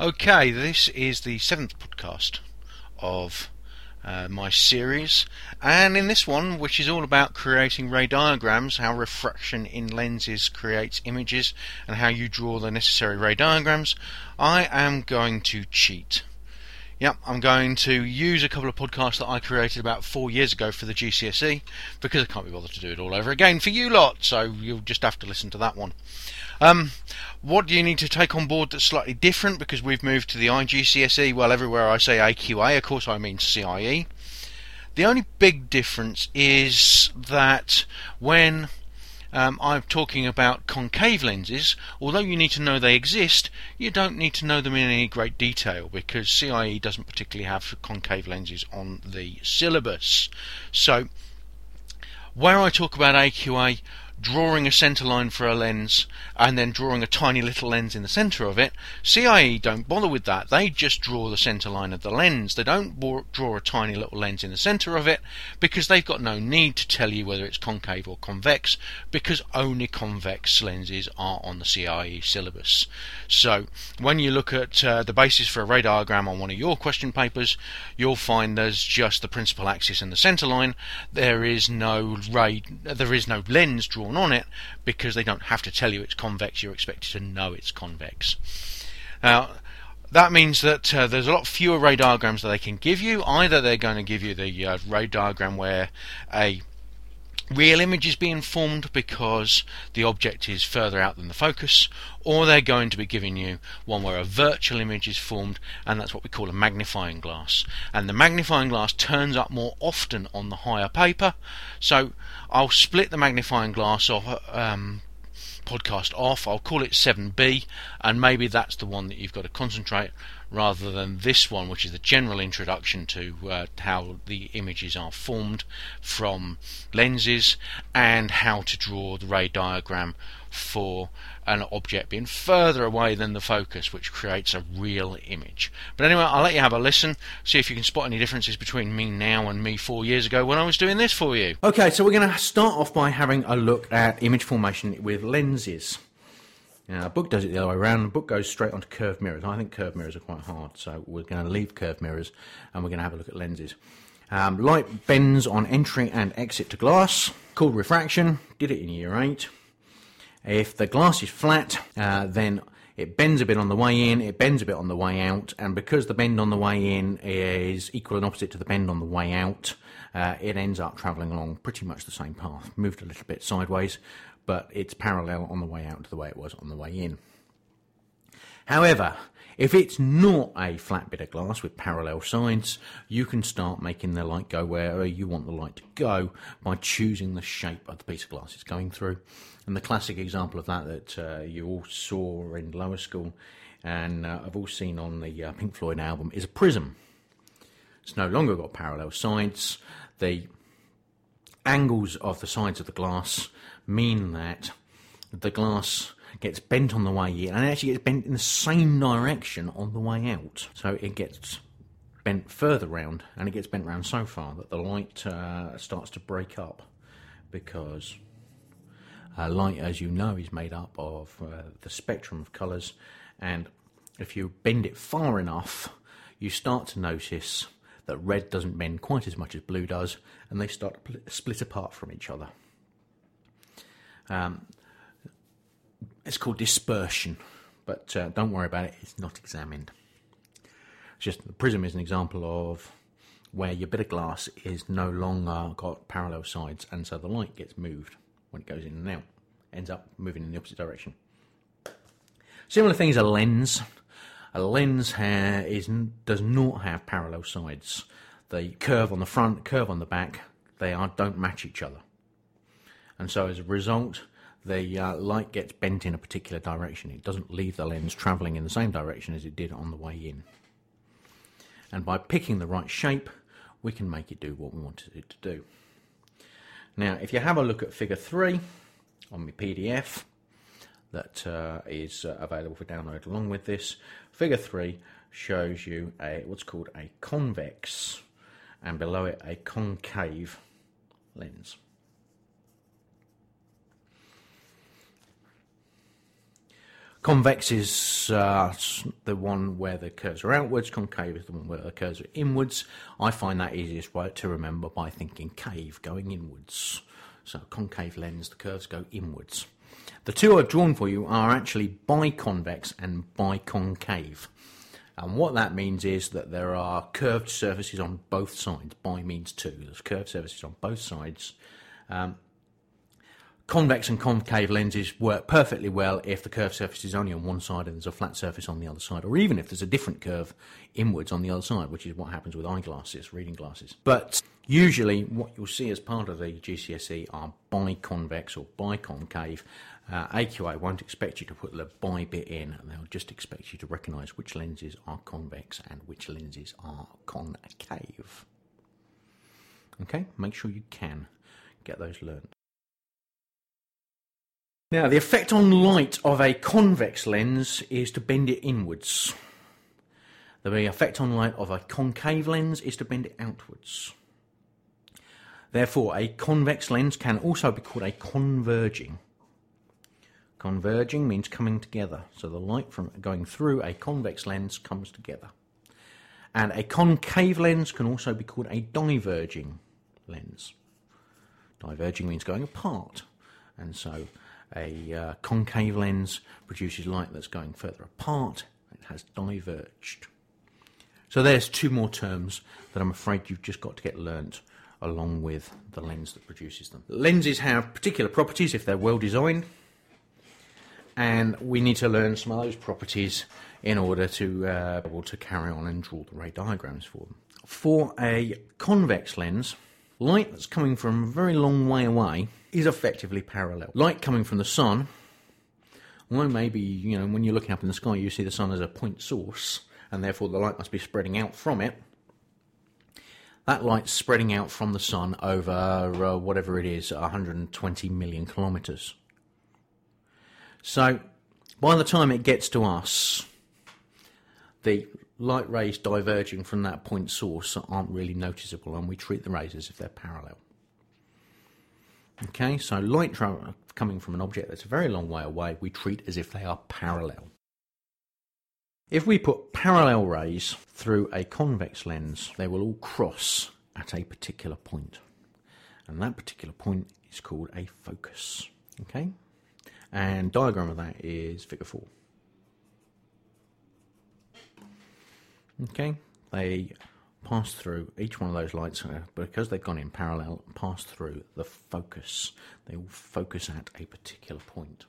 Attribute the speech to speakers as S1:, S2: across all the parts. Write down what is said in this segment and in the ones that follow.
S1: Okay, this is the seventh podcast of uh, my series, and in this one, which is all about creating ray diagrams, how refraction in lenses creates images, and how you draw the necessary ray diagrams, I am going to cheat. Yep, I'm going to use a couple of podcasts that I created about four years ago for the GCSE because I can't be bothered to do it all over again for you lot, so you'll just have to listen to that one. Um, what do you need to take on board that's slightly different because we've moved to the IGCSE? Well, everywhere I say AQA, of course I mean CIE. The only big difference is that when um, I'm talking about concave lenses. Although you need to know they exist, you don't need to know them in any great detail because CIE doesn't particularly have concave lenses on the syllabus. So, where I talk about AQA, drawing a center line for a lens and then drawing a tiny little lens in the center of it. CIE don't bother with that. They just draw the center line of the lens. They don't draw a tiny little lens in the center of it because they've got no need to tell you whether it's concave or convex because only convex lenses are on the CIE syllabus. So when you look at uh, the basis for a ray diagram on one of your question papers, you'll find there's just the principal axis and the center line. There is no ray, there is no lens drawn drawn on it because they don't have to tell you it's convex, you're expected to know it's convex. Now, that means that uh, there's a lot fewer ray diagrams that they can give you. Either they're going to give you the uh, ray diagram where a real image is being formed because the object is further out than the focus, or they're going to be giving you one where a virtual image is formed, and that's what we call a magnifying glass. And the magnifying glass turns up more often on the higher paper, so I'll split the magnifying glass off. Um, podcast off. I'll call it 7b, and maybe that's the one that you've got to concentrate rather than this one, which is the general introduction to uh, how the images are formed from lenses and how to draw the ray diagram for an object being further away than the focus, which creates a real image. But anyway, I'll let you have a listen, see if you can spot any differences between me now and me four years ago when I was doing this for you. Okay, so we're going to start off by having a look at image formation with lenses. Now, a book does it the other way around. The book goes straight onto curved mirrors. I think curved mirrors are quite hard, so we're going to leave curved mirrors and we're going to have a look at lenses. Um, light bends on entry and exit to glass, called refraction. Did it in year eight. If the glass is flat, uh, then it bends a bit on the way in, it bends a bit on the way out, and because the bend on the way in is equal and opposite to the bend on the way out, uh, it ends up travelling along pretty much the same path, moved a little bit sideways, but it's parallel on the way out to the way it was on the way in. However, if it's not a flat bit of glass with parallel sides, you can start making the light go wherever you want the light to go by choosing the shape of the piece of glass it's going through. And the classic example of that that uh, you all saw in lower school and uh, I've all seen on the uh, Pink Floyd album is a prism. It's no longer got parallel sides. The angles of the sides of the glass mean that the glass gets bent on the way in and it actually gets bent in the same direction on the way out. So it gets bent further round and it gets bent round so far that the light uh, starts to break up because uh, light, as you know, is made up of uh, the spectrum of colours and if you bend it far enough, you start to notice that red doesn't bend quite as much as blue does and they start to split apart from each other. Um, it's called dispersion, but uh, don't worry about it, it's not examined. It's just the prism is an example of where your bit of glass is no longer got parallel sides, and so the light gets moved when it goes in and out, ends up moving in the opposite direction. Similar thing is a lens. A lens ha- is, does not have parallel sides. The curve on the front, curve on the back, they are, don't match each other and so as a result, the uh, light gets bent in a particular direction. It doesn't leave the lens travelling in the same direction as it did on the way in. And by picking the right shape, we can make it do what we wanted it to do. Now, if you have a look at figure 3 on my PDF that uh, is uh, available for download along with this, figure 3 shows you a what's called a convex and below it a concave lens. Convex is uh, the one where the curves are outwards. Concave is the one where the curves are inwards. I find that easiest way to remember by thinking cave going inwards. So concave lens, the curves go inwards. The two I've drawn for you are actually biconvex and biconcave. And what that means is that there are curved surfaces on both sides. Bi means two. There's curved surfaces on both sides. Um, convex and concave lenses work perfectly well if the curved surface is only on one side and there's a flat surface on the other side, or even if there's a different curve inwards on the other side, which is what happens with eyeglasses, reading glasses. But usually, what you'll see as part of the GCSE are biconvex or biconcave. Uh, AQA won't expect you to put the bi bit in, and they'll just expect you to recognise which lenses are convex and which lenses are concave. Okay, make sure you can get those learned. Now, the effect on light of a convex lens is to bend it inwards. The effect on light of a concave lens is to bend it outwards. Therefore, a convex lens can also be called a converging. Converging means coming together. So the light from going through a convex lens comes together. And a concave lens can also be called a diverging lens. Diverging means going apart. And so a uh, concave lens produces light that's going further apart. It has diverged. So there's two more terms that I'm afraid you've just got to get learnt along with the lens that produces them. Lenses have particular properties if they're well designed, and we need to learn some of those properties in order to uh, be able to carry on and draw the ray diagrams for them. For a convex lens, light that's coming from a very long way away is effectively parallel. Light coming from the sun, well, maybe, you know, when you're looking up in the sky, you see the sun as a point source, and therefore the light must be spreading out from it. That light's spreading out from the sun over uh, whatever it is, 120 million kilometres. So, by the time it gets to us, the light rays diverging from that point source aren't really noticeable, and we treat the rays as if they're parallel. Okay, so light tra- coming from an object that's a very long way away, we treat as if they are parallel. If we put parallel rays through a convex lens, they will all cross at a particular point. And that particular point is called a focus. Okay? And diagram of that is figure 4. Okay? They pass through each one of those lights uh, because they've gone in parallel pass through the focus. They will focus at a particular point.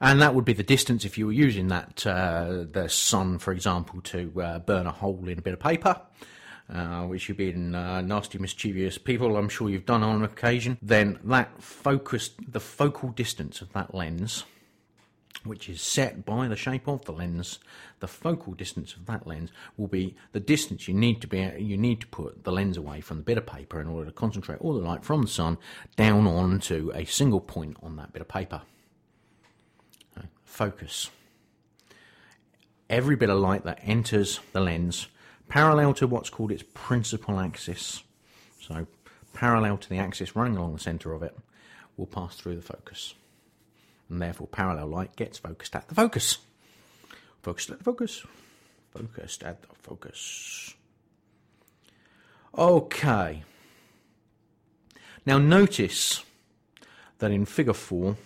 S1: And that would be the distance if you were using that uh, the sun for example to uh, burn a hole in a bit of paper uh, which you've been uh, nasty mischievous people i'm sure you've done on occasion. Then that focus the focal distance of that lens which is set by the shape of the lens, the focal distance of that lens will be the distance you need to be you need to put the lens away from the bit of paper in order to concentrate all the light from the sun down onto a single point on that bit of paper. Focus. Every bit of light that enters the lens parallel to what's called its principal axis, so parallel to the axis running along the centre of it, will pass through the focus and therefore parallel light gets focused at the focus. Focused at the focus. Focused at the focus. Okay. Now notice that in figure 4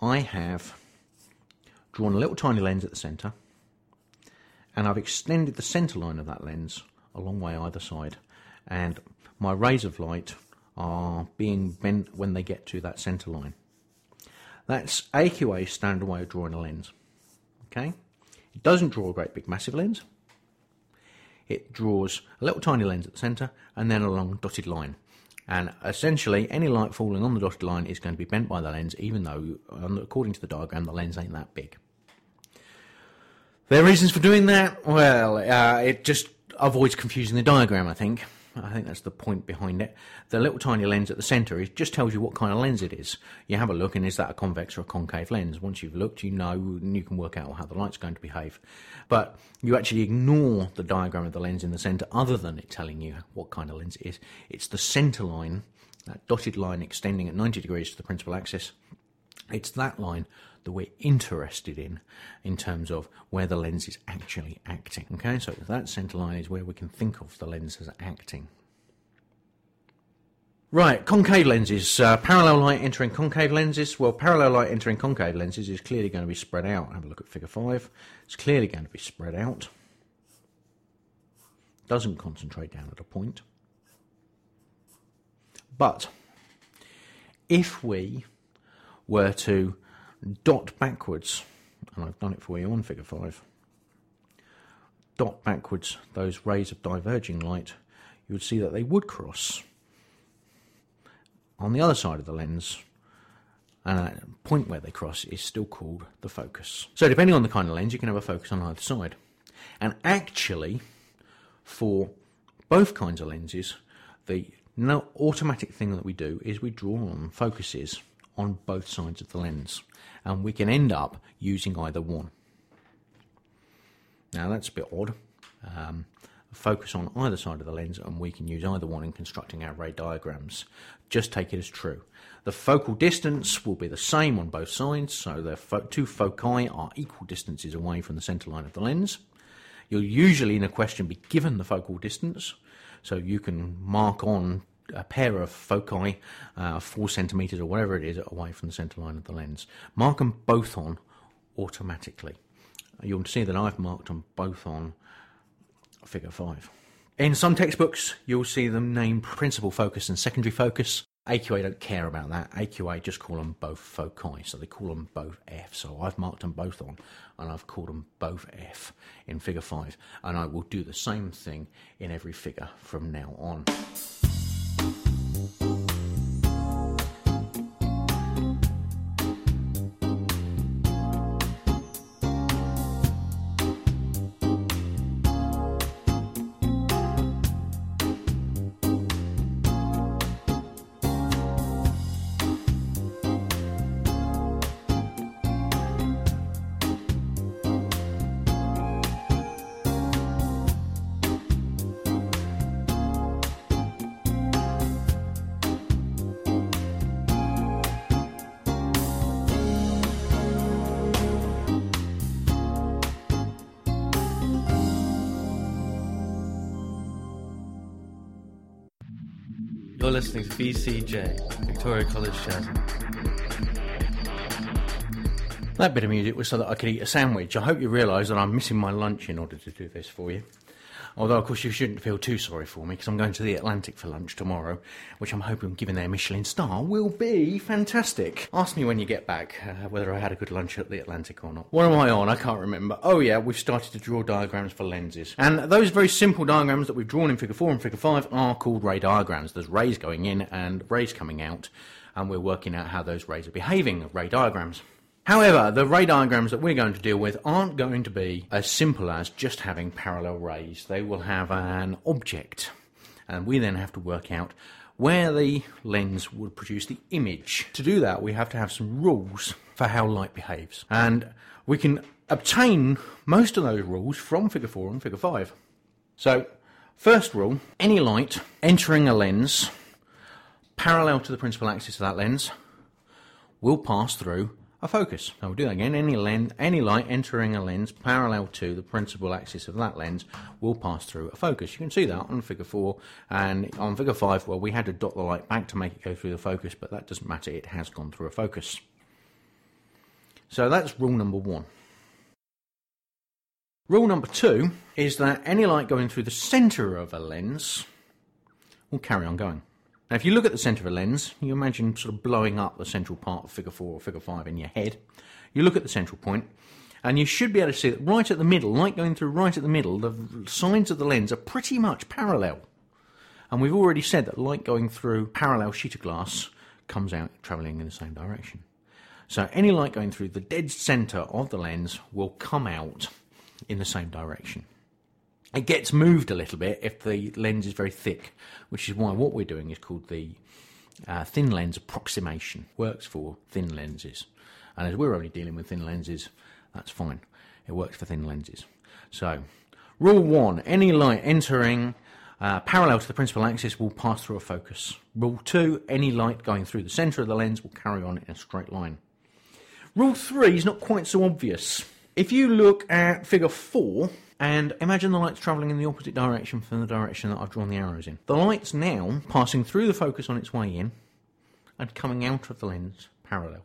S1: I have drawn a little tiny lens at the centre and I've extended the centre line of that lens a long way either side and my rays of light are being bent when they get to that centre line. That's AQA's standard way of drawing a lens. Okay? It doesn't draw a great big massive lens. It draws a little tiny lens at the centre and then a long dotted line. And essentially, any light falling on the dotted line is going to be bent by the lens, even though, according to the diagram, the lens ain't that big. There are reasons for doing that. Well, uh, it just avoids confusing the diagram, I think. I think that's the point behind it. The little tiny lens at the centre it just tells you what kind of lens it is. You have a look, and is that a convex or a concave lens? Once you've looked, you know, and you can work out how the light's going to behave. But you actually ignore the diagram of the lens in the centre, other than it telling you what kind of lens it is. It's the centre line, that dotted line extending at 90 degrees to the principal axis. It's that line that we're interested in, in terms of where the lens is actually acting. Okay, so that center line is where we can think of the lens as acting. Right, concave lenses. Uh, parallel light entering concave lenses. Well, parallel light entering concave lenses is clearly going to be spread out. Have a look at figure 5. It's clearly going to be spread out. Doesn't concentrate down at a point. But if we were to dot backwards, and I've done it for you on figure 5, dot backwards those rays of diverging light, you would see that they would cross on the other side of the lens, and that point where they cross is still called the focus. So, depending on the kind of lens, you can have a focus on either side. And actually, for both kinds of lenses, the automatic thing that we do is we draw on focuses on both sides of the lens, and we can end up using either one. Now that's a bit odd. Um, focus on either side of the lens and we can use either one in constructing our ray diagrams. Just take it as true. The focal distance will be the same on both sides, so the fo- two foci are equal distances away from the centre line of the lens. You'll usually in a question be given the focal distance, so you can mark on a pair of foci, uh, four centimetres or whatever it is, away from the centre line of the lens. Mark them both on automatically. You'll see that I've marked them both on figure 5. In some textbooks, you'll see them named principal focus and secondary focus. AQA don't care about that. AQA just call them both foci, so they call them both F. So I've marked them both on, and I've called them both F in figure 5. And I will do the same thing in every figure from now on.
S2: You're listening to VCJ, Victoria College Jazz.
S1: That bit of music was so that I could eat a sandwich. I hope you realise that I'm missing my lunch in order to do this for you. Although, of course, you shouldn't feel too sorry for me because I'm going to the Atlantic for lunch tomorrow, which I'm hoping, given their Michelin star, will be fantastic. Ask me when you get back uh, whether I had a good lunch at the Atlantic or not. What am I on? I can't remember. Oh, yeah, we've started to draw diagrams for lenses. And those very simple diagrams that we've drawn in Figure 4 and Figure 5 are called ray diagrams. There's rays going in and rays coming out, and we're working out how those rays are behaving, ray diagrams. However, the ray diagrams that we're going to deal with aren't going to be as simple as just having parallel rays. They will have an object, and we then have to work out where the lens would produce the image. To do that, we have to have some rules for how light behaves. And we can obtain most of those rules from figure 4 and figure 5. So, first rule any light entering a lens parallel to the principal axis of that lens will pass through a focus. I will do that again. Any lens, any light entering a lens parallel to the principal axis of that lens will pass through a focus. You can see that on figure 4 and on figure 5 well we had to dot the light back to make it go through the focus but that doesn't matter it has gone through a focus. So that's rule number 1. Rule number 2 is that any light going through the centre of a lens will carry on going. Now, if you look at the centre of a lens, you imagine sort of blowing up the central part of figure 4 or figure 5 in your head. You look at the central point, and you should be able to see that right at the middle, light going through right at the middle, the sides of the lens are pretty much parallel. And we've already said that light going through parallel sheet of glass comes out travelling in the same direction. So any light going through the dead centre of the lens will come out in the same direction. It gets moved a little bit if the lens is very thick, which is why what we're doing is called the uh, thin lens approximation. Works for thin lenses. And as we're only dealing with thin lenses, that's fine. It works for thin lenses. So, rule one any light entering uh, parallel to the principal axis will pass through a focus. Rule two any light going through the centre of the lens will carry on in a straight line. Rule three is not quite so obvious. If you look at figure four, and imagine the light's travelling in the opposite direction from the direction that I've drawn the arrows in. The light's now passing through the focus on its way in and coming out of the lens parallel.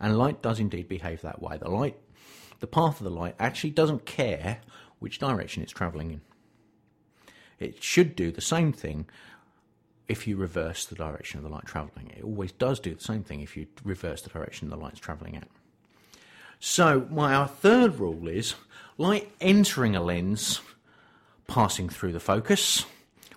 S1: And light does indeed behave that way. The light, the path of the light actually doesn't care which direction it's travelling in. It should do the same thing if you reverse the direction of the light travelling. It always does do the same thing if you reverse the direction the light's travelling at. So, my, our third rule is light entering a lens, passing through the focus,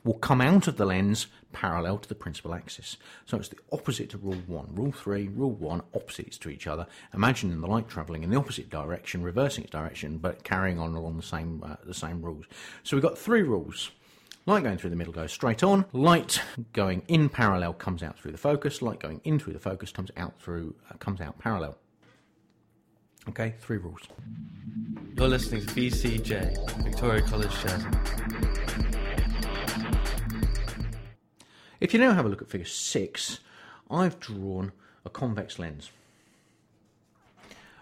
S1: will come out of the lens parallel to the principal axis. So it's the opposite to rule one. Rule three, rule one, opposites to each other. Imagine the light travelling in the opposite direction, reversing its direction, but carrying on along the same uh, the same rules. So we've got three rules. Light going through the middle goes straight on. Light going in parallel comes out through the focus. Light going in through the focus comes out through uh, comes out parallel. Okay, three rules.
S2: You're listening to VCJ, Victoria College Shazza.
S1: If you now have a look at figure 6, I've drawn a convex lens.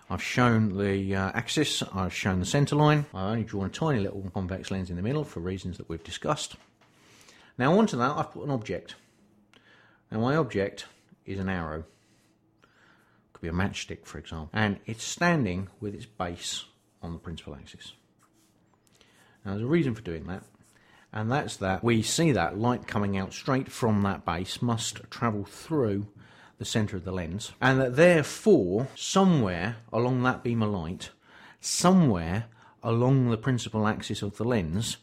S1: I've shown the uh, axis, I've shown the centre line, I've only drawn a tiny little convex lens in the middle for reasons that we've discussed. Now onto that I've put an object. Now my object is an arrow. Could be a matchstick for example. And it's standing with its base on the principal axis. Now there's a reason for doing that and that's that we see that light coming out straight from that base must travel through the centre of the lens, and that therefore, somewhere along that beam of light, somewhere along the principal axis of the lens,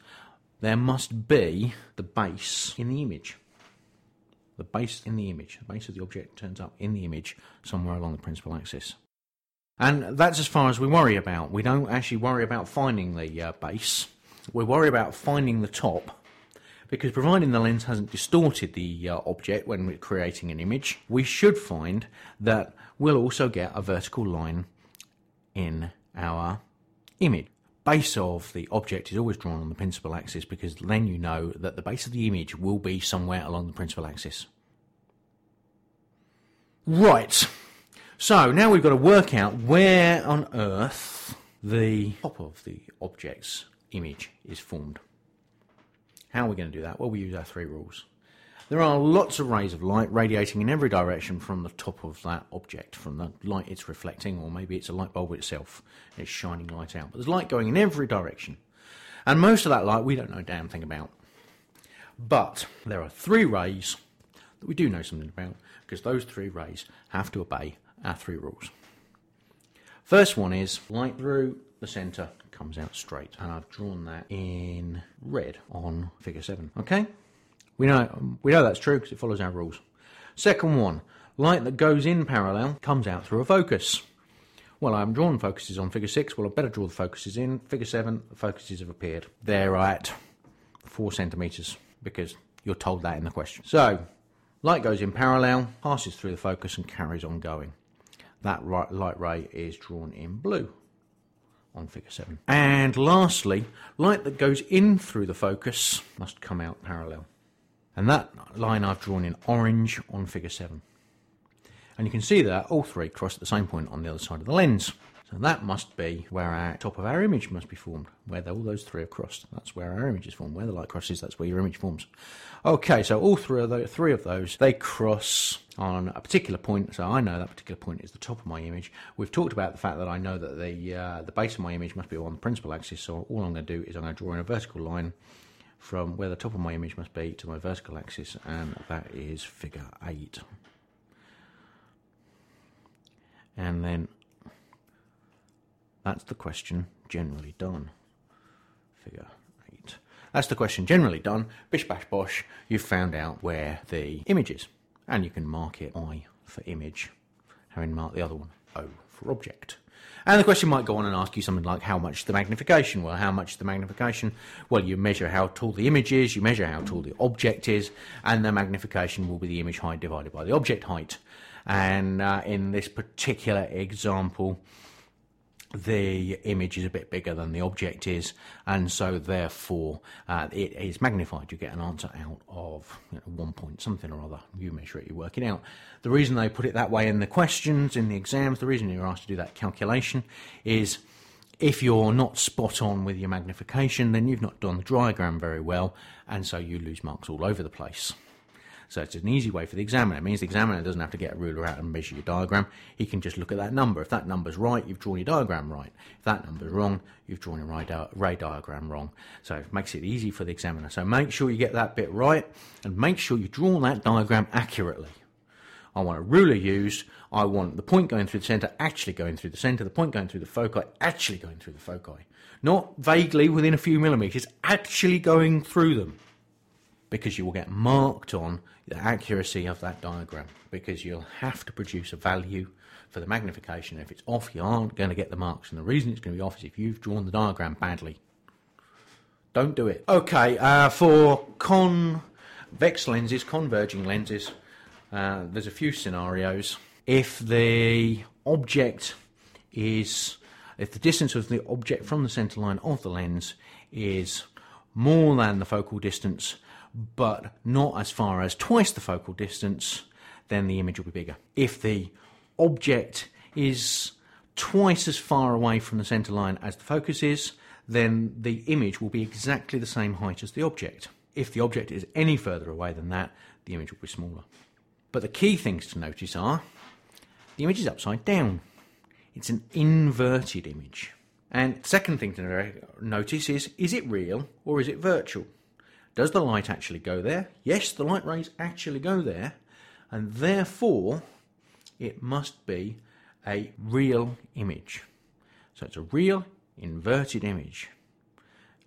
S1: there must be the base in the image. The base in the image, the base of the object turns up in the image somewhere along the principal axis. And that's as far as we worry about. We don't actually worry about finding the uh, base we worry about finding the top because providing the lens hasn't distorted the uh, object when we're creating an image, we should find that we'll also get a vertical line in our image. Base of the object is always drawn on the principal axis because then you know that the base of the image will be somewhere along the principal axis. Right, so now we've got to work out where on earth the top of the object's image is formed. How are we going to do that? Well, we use our three rules. There are lots of rays of light radiating in every direction from the top of that object, from the light it's reflecting, or maybe it's a light bulb itself. It's shining light out. But there's light going in every direction. And most of that light we don't know a damn thing about. But there are three rays that we do know something about, because those three rays have to obey our three rules. First one is light through the centre comes out straight. And I've drawn that in red on figure 7. Okay? We know, we know that's true because it follows our rules. Second one, light that goes in parallel comes out through a focus. Well, I haven't drawn focuses on figure 6. Well, I better draw the focuses in. Figure 7, the focuses have appeared. They're at 4 centimetres because you're told that in the question. So, light goes in parallel, passes through the focus, and carries on going. That light ray is drawn in blue on figure 7. And lastly, light that goes in through the focus must come out parallel. And that line I've drawn in orange on figure 7. And you can see that all three cross at the same point on the other side of the lens. So that must be where our top of our image must be formed, where all those three are crossed. That's where our image is formed. Where the light crosses, that's where your image forms. Okay, so all three of those, three of those, they cross on a particular point. So I know that particular point is the top of my image. We've talked about the fact that I know that the uh, the base of my image must be on the principal axis. So all I'm going to do is I'm going to draw in a vertical line from where the top of my image must be to my vertical axis, and that is figure eight. And then that's the question generally done. Figure 8. That's the question generally done. Bish bash bosh, you've found out where the image is. And you can mark it I for image, having marked the other one O for object. And the question might go on and ask you something like how much the magnification? Well, how much the magnification? Well, you measure how tall the image is, you measure how tall the object is, and the magnification will be the image height divided by the object height. And uh, in this particular example, the image is a bit bigger than the object is, and so therefore uh, it is magnified. You get an answer out of you know, one point something or other. You measure it, you work it out. The reason they put it that way in the questions, in the exams, the reason you're asked to do that calculation is if you're not spot on with your magnification, then you've not done the diagram very well, and so you lose marks all over the place. So it's an easy way for the examiner. It means the examiner doesn't have to get a ruler out and measure your diagram. He can just look at that number. If that number's right, you've drawn your diagram right. If that number's wrong, you've drawn your ray, di- ray diagram wrong. So it makes it easy for the examiner. So make sure you get that bit right and make sure you draw that diagram accurately. I want a ruler used. I want the point going through the centre actually going through the centre, the point going through the foci actually going through the foci. Not vaguely within a few millimetres, actually going through them because you will get marked on the accuracy of that diagram because you'll have to produce a value for the magnification. If it's off, you aren't going to get the marks. And the reason it's going to be off is if you've drawn the diagram badly. Don't do it. Okay, uh, for convex lenses, converging lenses, uh, there's a few scenarios. If the object is, if the distance of the object from the centre line of the lens is more than the focal distance but not as far as twice the focal distance, then the image will be bigger. If the object is twice as far away from the centre line as the focus is, then the image will be exactly the same height as the object. If the object is any further away than that, the image will be smaller. But the key things to notice are the image is upside down. It's an inverted image. And second thing to notice is is it real or is it virtual? Does the light actually go there? Yes, the light rays actually go there, and therefore it must be a real image. So it's a real inverted image.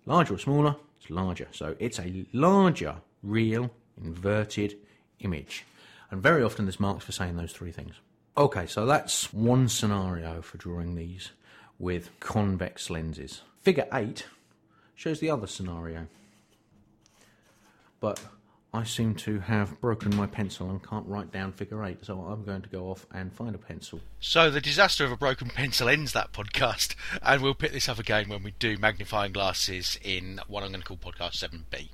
S1: Larger or smaller, it's larger. So it's a larger, real, inverted image. And very often there's marks for saying those three things. Okay, so that's one scenario for drawing these with convex lenses. Figure 8 shows the other scenario but I seem to have broken my pencil and can't write down figure eight, so I'm going to go off and find a pencil.
S3: So the disaster of a broken pencil ends that podcast, and we'll pick this up again when we do magnifying glasses in what I'm going to call podcast 7B.